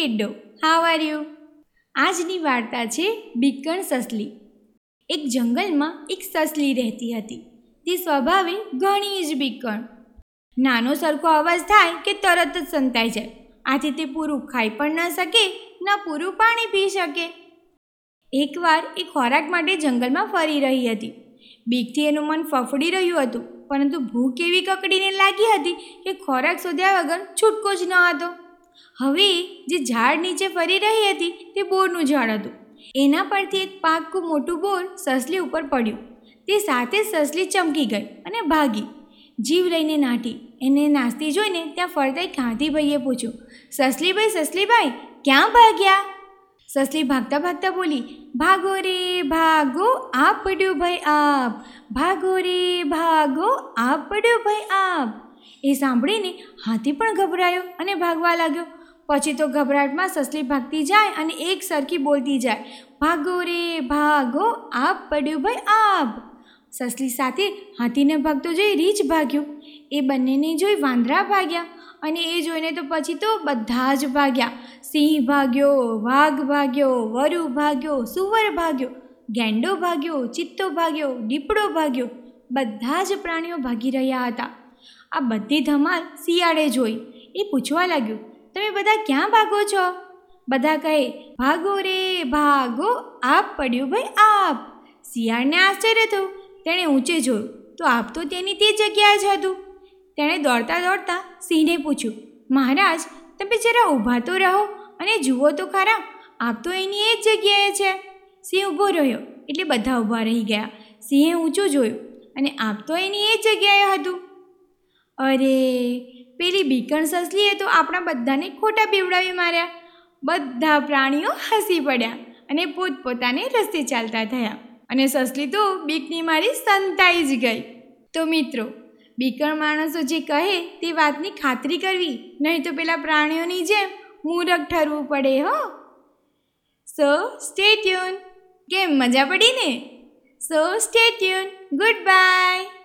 Kiddo. How are you આજની વાર્તા છે બીકણ સસલી. એક જંગલમાં એક સસલી રહેતી હતી. તે સ્વભાવે ઘણી જ બીકણ નાનો સરખો અવાજ થાય કે તરત જ સંતાઈ જાય. આથી તે પૂરું ખાઈ પણ ન શકે, ન પૂરું પાણી પી શકે. એકવાર એ ખોરાક માટે જંગલમાં ફરી રહી હતી. બીકથી એનું મન ફફડી રહ્યું હતું, પરંતુ ભૂખ એવી કકડીને લાગી હતી કે ખોરાક શોધ્યા વગર છૂટકો જ ન હતો. હવે જે ઝાડ નીચે ફરી રહી હતી તે બોરનું ઝાડ હતું. એના પરથી એક પાકું મોટું બોર સસલી ઉપર પડ્યું. તે સાથે સસલી ચમકી ગઈ અને ભાગી. જીવ લઈને નાઠી એને નાસ્તી જોઈને ત્યાં ફરતા એક પૂછ્યું, સસલીભાઈ સસલીભાઈ, ક્યાં ભાગ્યા? સસલી ભાગતા ભાગતા બોલી, ભાગો રે, ભાગો આપ પડ્યો ભાઈ આપ. ભાગો રે, ભાગો આપ પડ્યો ભાઈ આપ. એ સાંભળીને હાથી પણ ગભરાયો અને ભાગવા લાગ્યો. પછી તો ગભરાટમાં સસલી ભાગતી જાય અને એક સરખી બોલતી જાય, ભાગો રે, ભાગો, આપ પડ્યું ભાઈ આપ સસલી સાથે હાથીને ભાગતો જોઈ રીછ ભાગ્યો. એ બંનેને જોઈ વાંદરા ભાગ્યા અને એ જોઈને તો પછી તો બધા જ ભાગ્યા. સિંહ ભાગ્યો, વાઘ ભાગ્યો, વરુ ભાગ્યો, સુવર ભાગ્યો, ગેંડો ભાગ્યો, ચિત્તો ભાગ્યો, દીપડો ભાગ્યો, બધા જ પ્રાણીઓ ભાગી રહ્યા હતા. આ બધી ધમાલ શિયાળે જોઈ. એ પૂછવા લાગ્યું તમે બધા ક્યાં ભાગો છો? બધા કહે, ભાગો રે, ભાગો, આપ પડ્યું ભાઈ આપ. શિયાળને આશ્ચર્ય થયું. તેણે ઊંચે જોયું. તો આપ તો તેની તે જગ્યાએ જ હતું. તેણે દોડતા દોડતા સિંહને પૂછ્યું, મહારાજ, તમે જરા ઊભા તો રહો અને જુઓ તો ખરા, આપ તો એની એ જ જગ્યાએ છે. સિંહ ઊભો રહ્યો એટલે બધા ઊભા રહી ગયા. સિંહે ઊંચું જોયું અને આપ તો એની એ જગ્યાએ હતું. અરે પેલી બીકણ સસલીએ તો આપણા બધાને ખોટા પીવડાવી માર્યા. બધા પ્રાણીઓ હસી પડ્યા અને પોતપોતાને રસ્તે ચાલતા થયા. અને સસલી તો બીકની મારી સંતાઈ જ ગઈ. તો મિત્રો, બીકણ માણસો જે કહે તે વાતની ખાતરી કરવી, નહીં તો પેલા પ્રાણીઓની જેમ મૂરખ ઠરવું પડે હો. સો સ્ટે ટ્યુન કેમ મજા પડી ને? So stay tune goodbye